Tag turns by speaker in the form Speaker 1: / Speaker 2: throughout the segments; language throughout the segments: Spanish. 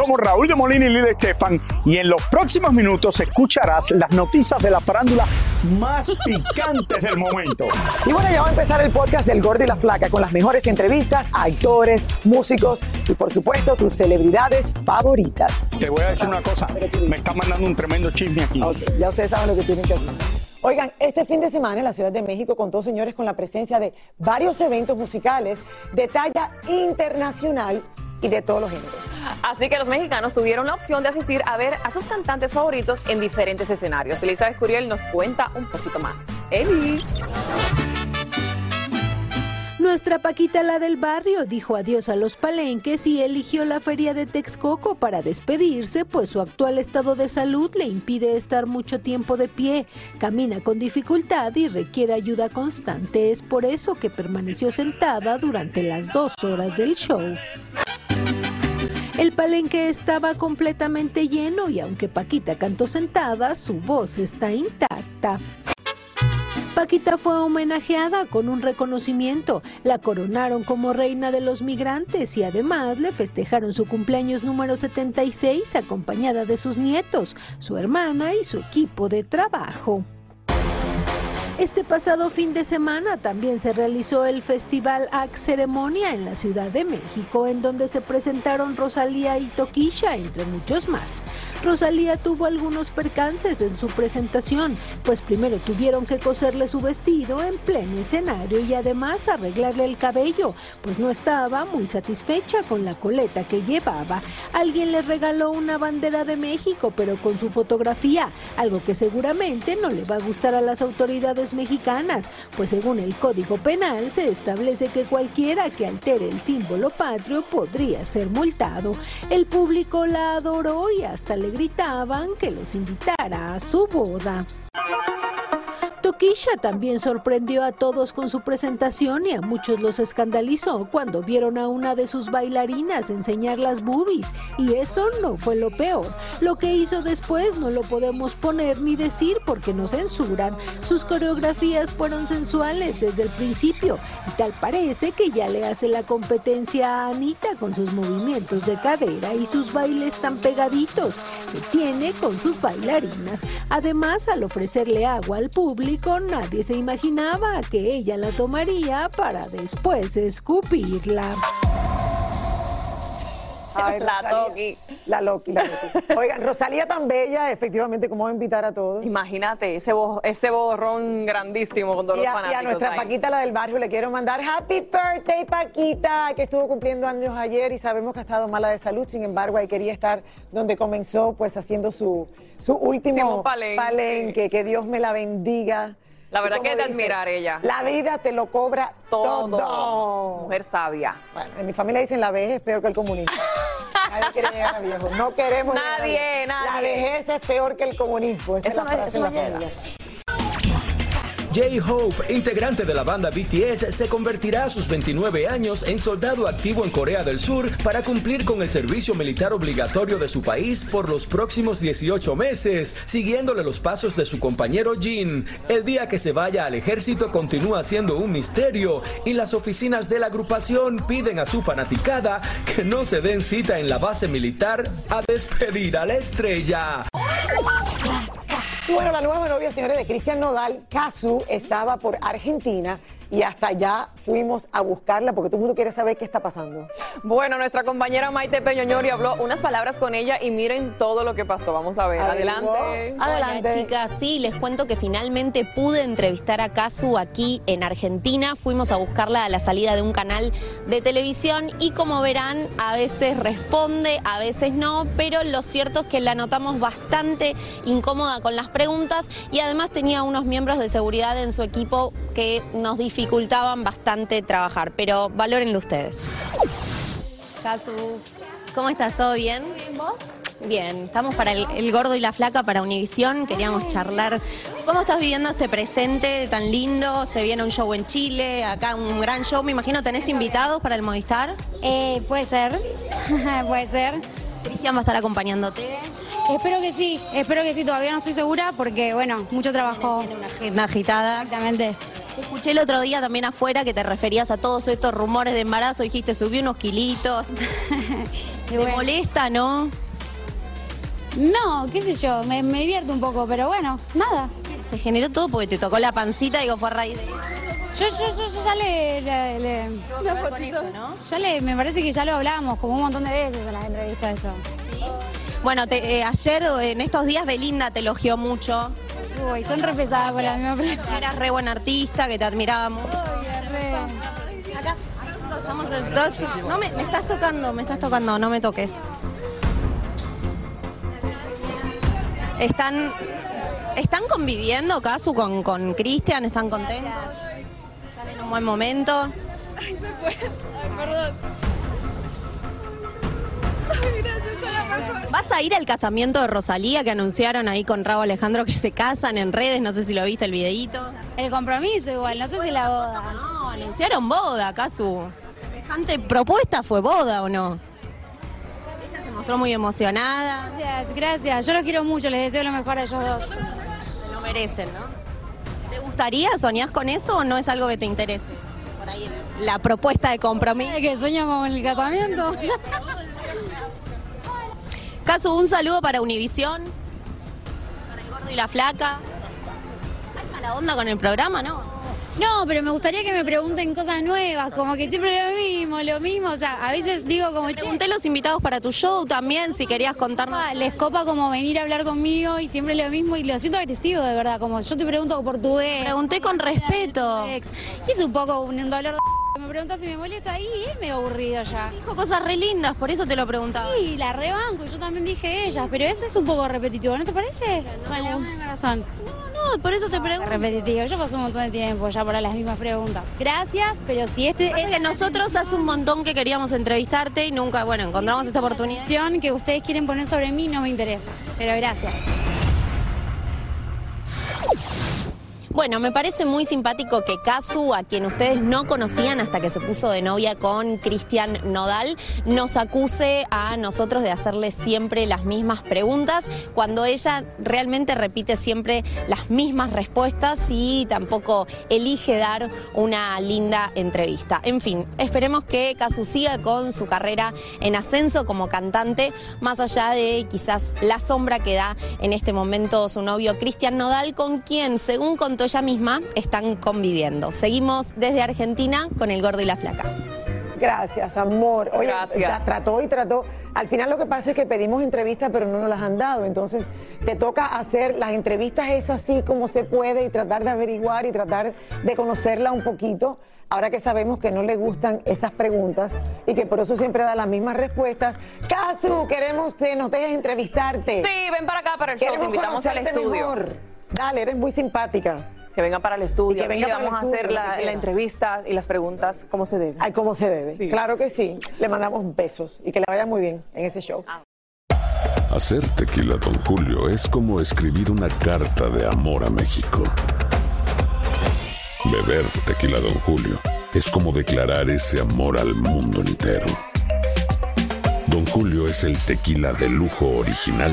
Speaker 1: Somos Raúl de Molina y Lidia Estefan y en los próximos minutos escucharás las noticias de la farándula más picantes del momento.
Speaker 2: Y bueno, ya va a empezar el podcast del Gordi y la Flaca con las mejores entrevistas a actores, músicos y por supuesto tus celebridades favoritas.
Speaker 1: Te voy a decir una cosa, me está mandando un tremendo chisme aquí.
Speaker 2: Ya ustedes saben lo que tienen que hacer. Oigan, este fin de semana en la Ciudad de México contó, señores, con la presencia de varios eventos musicales de talla internacional y de todos los géneros.
Speaker 3: Así que los mexicanos tuvieron la opción de asistir a ver a sus cantantes favoritos en diferentes escenarios. Elizabeth Curiel nos cuenta un poquito más. Eli.
Speaker 4: Nuestra Paquita, la del barrio, dijo adiós a los palenques y eligió la feria de Texcoco para despedirse, pues su actual estado de salud le impide estar mucho tiempo de pie. Camina con dificultad y requiere ayuda constante. Es por eso que permaneció sentada durante las dos horas del show. El palenque estaba completamente lleno y aunque Paquita cantó sentada, su voz está intacta. Paquita fue homenajeada con un reconocimiento, la coronaron como reina de los migrantes y además le festejaron su cumpleaños número 76 acompañada de sus nietos, su hermana y su equipo de trabajo. Este pasado fin de semana también se realizó el Festival AC Ceremonia en la Ciudad de México, en donde se presentaron Rosalía y Toquisha, entre muchos más. Rosalía tuvo algunos percances en su presentación, pues primero tuvieron que coserle su vestido en pleno escenario y además arreglarle el cabello, pues no estaba muy satisfecha con la coleta que llevaba. Alguien le regaló una bandera de México, pero con su fotografía, algo que seguramente no le va a gustar a las autoridades mexicanas, pues según el Código Penal se establece que cualquiera que altere el símbolo patrio podría ser multado. El público la adoró y hasta le gritaban que los invitara a su boda. Toquisha también sorprendió a todos con su presentación y a muchos los escandalizó cuando vieron a una de sus bailarinas enseñar las boobies. Y eso no fue lo peor. Lo que hizo después no lo podemos poner ni decir porque nos censuran. Sus coreografías fueron sensuales desde el principio y tal parece que ya le hace la competencia a Anita con sus movimientos de cadera y sus bailes tan pegaditos que tiene con sus bailarinas. Además, al ofrecerle agua al público, nadie se imaginaba que ella la tomaría para después escupirla.
Speaker 2: Ay,
Speaker 3: La. Toqui.
Speaker 2: La Loki, la Loki. Oigan, Rosalía tan bella, efectivamente, como va a invitar a todos.
Speaker 3: Imagínate ese, bo- ese borrón grandísimo con todos
Speaker 2: Y
Speaker 3: los
Speaker 2: a, y
Speaker 3: fanáticos.
Speaker 2: a nuestra
Speaker 3: ahí.
Speaker 2: Paquita, la del barrio, le quiero mandar Happy Birthday, Paquita, que estuvo cumpliendo años ayer y sabemos que ha estado mala de salud. Sin embargo, ahí quería estar donde comenzó, pues haciendo su, su último
Speaker 3: Último palenque.
Speaker 2: Que Dios me la bendiga.
Speaker 3: La verdad que es de admirar ella.
Speaker 2: La vida te lo cobra todo.
Speaker 3: Todo. Mujer sabia.
Speaker 2: Bueno, en mi familia dicen la vejez es peor que el comunismo. Nadie quiere llegar a viejo. No queremos.
Speaker 3: Nadie,
Speaker 2: viejo. La
Speaker 3: nadie.
Speaker 2: vejez es peor que el comunismo. Esa
Speaker 3: Eso
Speaker 2: es la
Speaker 3: no-
Speaker 2: frase
Speaker 3: eso no
Speaker 2: la familia.
Speaker 5: J-Hope, integrante de la banda BTS, se convertirá a sus 29 años en soldado activo en Corea del Sur para cumplir con el servicio militar obligatorio de su país por los próximos 18 meses, siguiéndole los pasos de su compañero Jin. El día que se vaya al ejército continúa siendo un misterio y las oficinas de la agrupación piden a su fanaticada que no se den cita en la base militar a despedir a la estrella.
Speaker 2: Bueno, la nueva novia, señores, de Cristian Nodal, Casu, estaba por Argentina y hasta allá fuimos a buscarla porque todo el mundo quiere saber qué está pasando.
Speaker 3: Bueno, nuestra compañera Maite Peñoñori habló unas palabras con ella y miren todo lo que pasó. Vamos a ver, adelante.
Speaker 6: Hola chicas, sí, les cuento que finalmente pude entrevistar a Casu aquí en Argentina. Fuimos a buscarla a la salida de un canal de televisión y como verán, a veces responde, a veces no, pero lo cierto es que la notamos bastante incómoda con las preguntas y además tenía unos miembros de seguridad en su equipo que nos dificultaban bastante trabajar, pero valórenlo ustedes. Casu, ¿cómo estás? ¿Todo bien?
Speaker 7: bien, ¿vos?
Speaker 6: Bien, estamos para el, el gordo y la flaca para Univisión. Queríamos charlar. ¿Cómo estás viviendo este presente tan lindo? Se viene un show en Chile, acá un gran show. Me imagino, ¿tenés invitados para el Movistar?
Speaker 7: Eh, puede ser, puede ser.
Speaker 6: Cristian va a estar acompañándote.
Speaker 7: Espero que sí, espero que sí, todavía no estoy segura porque, bueno, mucho trabajo.
Speaker 6: Tiene una agenda agitada.
Speaker 7: Exactamente.
Speaker 6: Te escuché el otro día también afuera que te referías a todos estos rumores de embarazo. Dijiste, subí unos kilitos.
Speaker 7: Y
Speaker 6: ¿Te
Speaker 7: bueno,
Speaker 6: molesta, no?
Speaker 7: No, qué sé yo, me, me divierto un poco, pero bueno, nada.
Speaker 6: Se generó todo porque te tocó la pancita, digo, fue a raíz de eso.
Speaker 7: Yo, yo, yo, yo ya le, le- le-
Speaker 6: Tuvo que ver con eso, ¿no?
Speaker 7: ya le, me parece que ya lo hablábamos como un montón de veces en las entrevistas esto.
Speaker 6: Bueno, te- eh, ayer, en estos días, Belinda te elogió mucho.
Speaker 7: Uy, son re pesadas con la misma pregunta.
Speaker 6: Eras re buen artista, que te.
Speaker 7: Re-
Speaker 6: Acá, estamos todos- No me, me estás tocando, me estás tocando, no me toques. ¿Están, están conviviendo, Casu, con, con Cristian? ¿Están contentos? ¿Están en un buen momento? ¿Vas a ir al casamiento de Rosalía que anunciaron ahí con Raúl Alejandro que se casan en redes? No sé si lo viste el videíto.
Speaker 7: El compromiso igual, no sé si la boda.
Speaker 6: No, anunciaron boda, Casu. Semejante propuesta fue boda o no. Ella se mostró muy emocionada.
Speaker 7: Gracias, gracias. Yo los quiero mucho, les deseo lo mejor a ellos dos.
Speaker 6: Lo merecen, ¿no? ¿Te gustaría, soñás con eso o no es algo que te interese? Por ahí el- la propuesta de compromiso.
Speaker 7: que sueño con el casamiento?
Speaker 6: Casu, un saludo para Univisión, para el gordo y la flaca. ¿Hay mala onda con el programa, no?
Speaker 7: No, pero me gustaría que me pregunten cosas nuevas, como que siempre lo mismo, lo mismo. O sea, a veces digo como, che,
Speaker 6: Pregunté los invitados para tu show también, si querías contarnos.
Speaker 7: ah, les copa como venir a hablar conmigo y siempre lo mismo y lo siento agresivo de verdad, como yo te pregunto por tu ex.
Speaker 6: Pregunté con respeto.
Speaker 7: ex. Y es un poco un dolor de me preguntas si me molesta y es medio aburrido ya.
Speaker 6: Dijo cosas re lindas, por eso te lo preguntaba.
Speaker 7: Sí, la rebanco, yo también dije ellas, pero eso es un poco repetitivo, ¿no te parece? Bueno, tienes razón.
Speaker 6: No, por eso te pregunto.
Speaker 7: repetitivo, yo paso un montón de tiempo ya para las mismas preguntas. Gracias, pero si este
Speaker 6: Es que nosotros hace un montón que queríamos entrevistarte y nunca, bueno, encontramos esta oportunidad.
Speaker 7: opción que ustedes quieren poner sobre mí no me interesa, pero gracias.
Speaker 6: Bueno, me parece muy simpático que Casu, a quien ustedes no conocían hasta que se puso de novia con Cristian Nodal, nos acuse a nosotros de hacerle siempre las mismas preguntas, cuando ella realmente repite siempre las mismas respuestas y tampoco elige dar una linda entrevista. En fin, esperemos que Casu siga con su carrera en ascenso como cantante, más allá de quizás la sombra que da en este momento su novio Cristian Nodal, con quien, según contó ella misma, están conviviendo. Seguimos desde Argentina con el gordo y la flaca.
Speaker 2: Gracias, amor. Oye,
Speaker 3: Gracias.
Speaker 2: tra- trató y trató. Al final lo que pasa es que pedimos entrevistas, pero no nos las han dado. Entonces, te toca hacer las entrevistas es así como se puede y tratar de averiguar y tratar de conocerla un poquito. Ahora que sabemos que no le gustan esas preguntas y que por eso siempre da las mismas respuestas. Casu, queremos que nos dejes entrevistarte.
Speaker 3: Sí, ven para acá para el show, te invitamos al estudio.
Speaker 2: mejor. Dale, eres muy simpática.
Speaker 3: Que venga para el estudio
Speaker 2: Y que venga
Speaker 3: y
Speaker 2: para el
Speaker 3: vamos a hacer la, entrevista y las preguntas como se debe.
Speaker 2: Ay, como se debe. Claro que sí. Le mandamos besos y que le vaya muy bien en ese show.
Speaker 8: Hacer tequila, Don Julio, es como escribir una carta de amor a México. Beber tequila, Don Julio, es como declarar ese amor al mundo entero. Don Julio es el tequila de lujo original,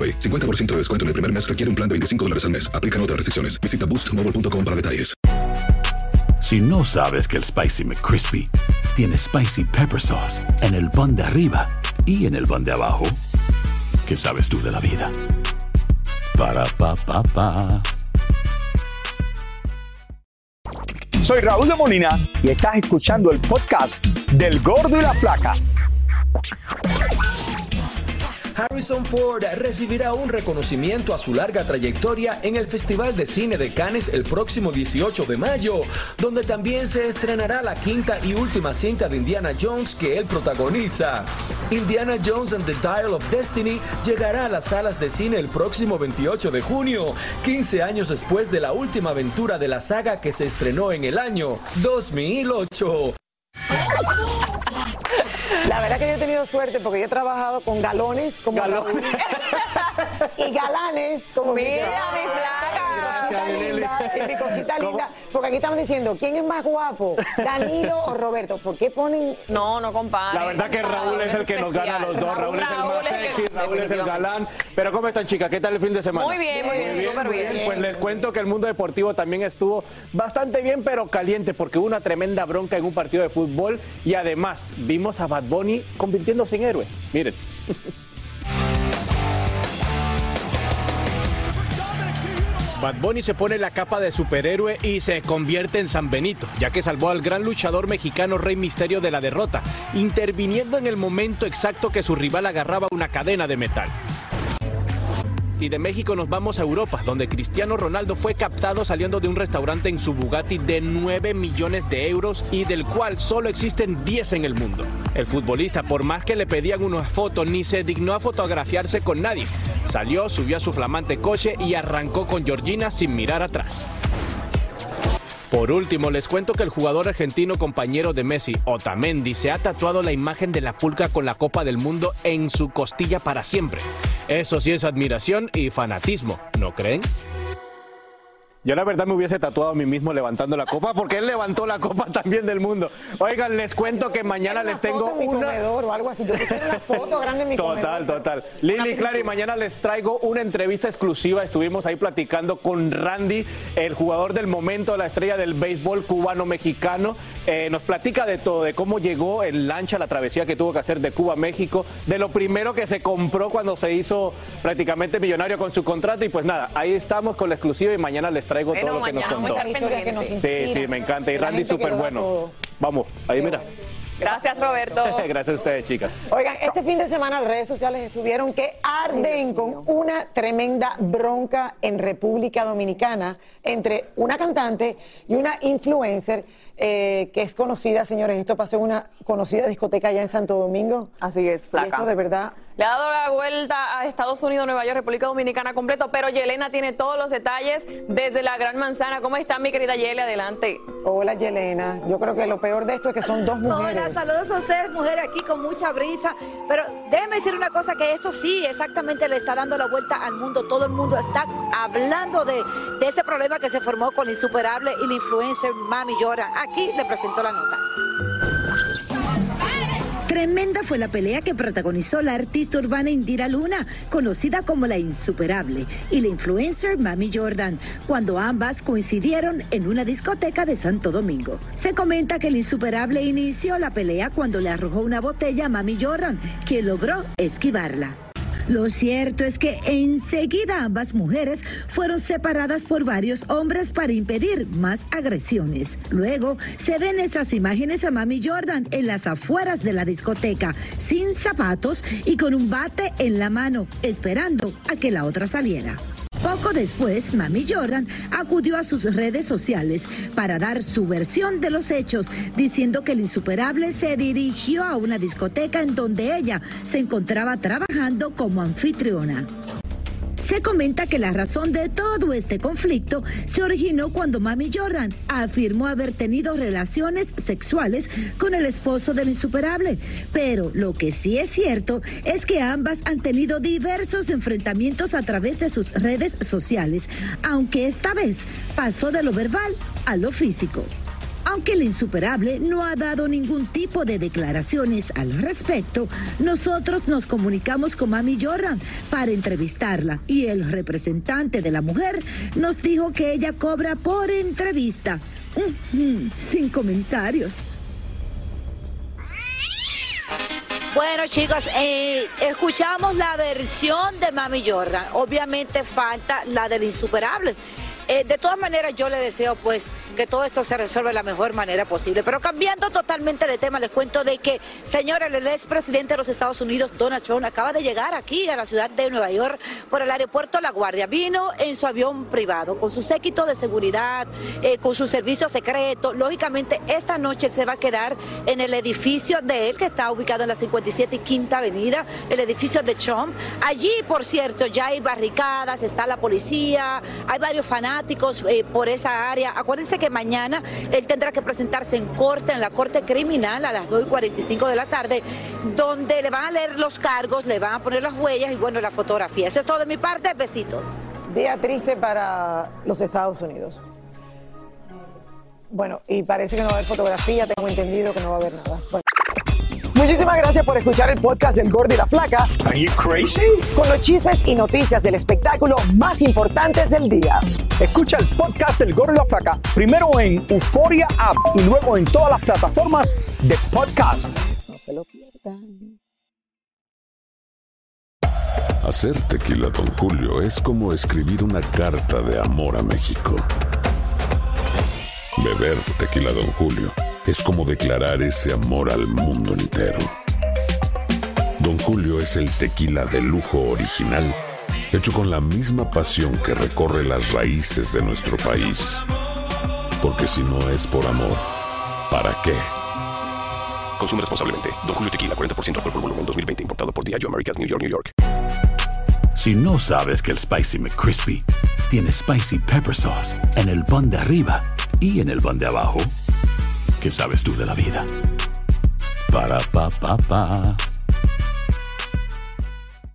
Speaker 9: AroPay. 50% de descuento en el primer mes requiere un plan de 25 dólares al mes. Aplican otras restricciones. Visita boostmobile.com para detalles.
Speaker 10: Si no sabes que el Spicy McCrispy tiene Spicy Pepper Sauce en el pan de arriba y en el pan de abajo, ¿qué sabes tú de la vida? Para, pa, pa, pa.
Speaker 1: Soy Raúl de Molina y estás escuchando el podcast del Gordo y la Flaca.
Speaker 5: Harrison Ford recibirá un reconocimiento a su larga trayectoria en el Festival de Cine de Cannes el próximo 18 de mayo, donde también se estrenará la quinta y última cinta de Indiana Jones que él protagoniza. Indiana Jones and the Dial of Destiny llegará a las salas de cine el próximo 28 de junio, 15 años después de la última aventura de la saga que se estrenó en el año 2008.
Speaker 2: La verdad que yo he tenido suerte porque yo he trabajado con galones como y galanes como
Speaker 3: Mira, mi flaca.
Speaker 2: cosita linda, y mi cosita linda. Porque aquí estamos diciendo, ¿quién es más guapo? ¿Danilo o Roberto? ¿Por qué ponen...?
Speaker 3: No, no compare.
Speaker 1: La verdad que Raúl es el que nos gana a los dos. Raúl es el más
Speaker 3: que-
Speaker 1: sexy, Raúl es el galán. Pero ¿cómo están, chicas? ¿Qué tal el fin de semana?
Speaker 3: Muy bien, muy bien, súper bien.
Speaker 1: Pues les cuento que el mundo deportivo también estuvo bastante bien, pero caliente, porque hubo una tremenda bronca en un partido de fútbol y además vimos a Bad Bunny convirtiéndose en héroe. Miren. Bad Bunny se pone la capa de superhéroe y se convierte en San Benito, ya que salvó al gran luchador mexicano Rey Misterio de la derrota, interviniendo en el momento exacto que su rival agarraba una cadena de metal. Y de México nos vamos a Europa, donde Cristiano Ronaldo fue captado saliendo de un restaurante en su Bugatti de 9 millones de euros y del cual solo existen 10 en el mundo. El futbolista, por más que le pedían una foto, ni se dignó a fotografiarse con nadie. Salió, subió a su flamante coche y arrancó con Georgina sin mirar atrás. Por último, les cuento que el jugador argentino compañero de Messi, Otamendi, se ha tatuado la imagen de la pulga con la Copa del Mundo en su costilla para siempre. Eso sí es admiración y fanatismo, ¿no creen? Yo la verdad me hubiese tatuado a mí mismo levantando la copa porque él levantó la copa también del mundo. Oigan, les cuento que mañana les tengo
Speaker 2: foto en mi
Speaker 1: una...
Speaker 2: comedor o algo así. Yo quisiera una foto grande en mi
Speaker 1: Total,
Speaker 2: comedor.
Speaker 1: total. Lili, claro, y mañana les traigo una entrevista exclusiva. Estuvimos ahí platicando con Randy, el jugador del momento, la estrella del béisbol cubano-mexicano. Eh, nos platica de todo, de cómo llegó en lancha la travesía que tuvo que hacer de Cuba a México, de lo primero que se compró cuando se hizo prácticamente millonario con su contrato. Y pues nada, ahí estamos con la exclusiva y mañana les traigo
Speaker 3: Bueno,
Speaker 1: todo lo que nos contó.
Speaker 2: que nos
Speaker 1: Sí, sí, me encanta. Y
Speaker 2: La
Speaker 1: Randy súper bueno.
Speaker 2: todo.
Speaker 1: Vamos, ahí mira.
Speaker 3: Gracias, Roberto.
Speaker 1: Gracias a ustedes, chicas.
Speaker 2: Oigan, este fin de semana las redes sociales estuvieron que arden con una tremenda bronca en República Dominicana entre una cantante y una influencer eh, que es conocida, señores. Esto pasó en una conocida discoteca allá en Santo Domingo.
Speaker 3: Así es,
Speaker 2: Y
Speaker 3: flaca.
Speaker 2: esto de verdad.
Speaker 3: Le ha dado la vuelta a Estados Unidos, Nueva York, República Dominicana completo, pero Yelena tiene todos los detalles desde la Gran Manzana. ¿Cómo está mi querida Yele? Adelante.
Speaker 2: Hola, Yelena. Yo creo que lo peor de esto es que son dos mujeres.
Speaker 11: Hola, saludos a ustedes, mujeres, aquí con mucha brisa. Pero déjeme decir una cosa, que esto sí exactamente le está dando la vuelta al mundo. Todo el mundo está hablando de, de ese problema que se formó con la insuperable y la influencer Mami Llora. Aquí le presento la nota.
Speaker 12: Tremenda fue la pelea que protagonizó la artista urbana Indira Luna, conocida como la insuperable, y la influencer Mami Jordan, cuando ambas coincidieron en una discoteca de Santo Domingo. Se comenta que el insuperable inició la pelea cuando le arrojó una botella a Mami Jordan, quien logró esquivarla. Lo cierto es que enseguida ambas mujeres fueron separadas por varios hombres para impedir más agresiones. Luego se ven estas imágenes a Mami Jordan en las afueras de la discoteca, sin zapatos y con un bate en la mano, esperando a que la otra saliera. Poco después, Mami Jordan acudió a sus redes sociales para dar su versión de los hechos, diciendo que el insuperable se dirigió a una discoteca en donde ella se encontraba trabajando como anfitriona. Se comenta que la razón de todo este conflicto se originó cuando Mami Jordan afirmó haber tenido relaciones sexuales con el esposo del insuperable. Pero lo que sí es cierto es que ambas han tenido diversos enfrentamientos a través de sus redes sociales, aunque esta vez pasó de lo verbal a lo físico. Aunque el insuperable no ha dado ningún tipo de declaraciones al respecto, nosotros nos comunicamos con Mami Jordan para entrevistarla y el representante de la mujer nos dijo que ella cobra por entrevista. sin comentarios.
Speaker 11: Bueno, chicos, eh, escuchamos la versión de Mami Jordan. Obviamente falta la del insuperable. Eh, de todas maneras, yo le deseo pues que todo esto se resuelva de la mejor manera posible. Pero cambiando totalmente de tema, les cuento de que, señora, el expresidente de los Estados Unidos, Donald Trump, acaba de llegar aquí a la ciudad de Nueva York por el aeropuerto La Guardia. Vino en su avión privado, con su séquito de seguridad, eh, con su servicio secreto. Lógicamente, esta noche se va a quedar en el edificio de él, que está ubicado en la 57 y Quinta Avenida, el edificio de Trump. Allí, por cierto, ya hay barricadas, está la policía, hay varios fanáticos eh, por esa área. Acuérdense que mañana él tendrá que presentarse en corte, en la corte criminal a las 2.45 de la tarde, donde le van a leer los cargos, le van a poner las huellas y bueno, la fotografía. Eso es todo de mi parte. Besitos.
Speaker 2: Día triste para los Estados Unidos. Bueno, y parece que no va a haber fotografía, tengo entendido que no va a haber nada. Muchísimas gracias por escuchar el podcast del Gordo y la Flaca.
Speaker 1: Are you crazy?
Speaker 2: Con los chismes y noticias del espectáculo más importantes del día.
Speaker 1: Escucha el podcast del Gordo y la Flaca primero en Euforia App y luego en todas las plataformas de podcast.
Speaker 2: No se lo pierdan.
Speaker 8: Hacer tequila, Don Julio, es como escribir una carta de amor a México. Beber tequila, Don Julio es como declarar ese amor al mundo entero. Don Julio es el tequila de lujo original, hecho con la misma pasión que recorre las raíces de nuestro país. Porque si no es por amor, ¿para qué?
Speaker 13: Consume responsablemente. Don Julio Tequila, 40% alcohol por volumen, 2020. Importado por Diageo Americas, New York, New York.
Speaker 10: Si no sabes que el Spicy McCrispy tiene Spicy Pepper Sauce en el pan de arriba y en el pan de abajo, ¿Qué sabes tú de la vida? Para pa pa pa.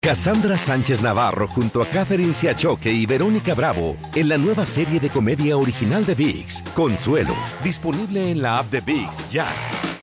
Speaker 14: Cassandra Sánchez Navarro junto a Catherine Siachoque y Verónica Bravo en la nueva serie de comedia original de Vix, Consuelo, disponible en la app de Vix ya.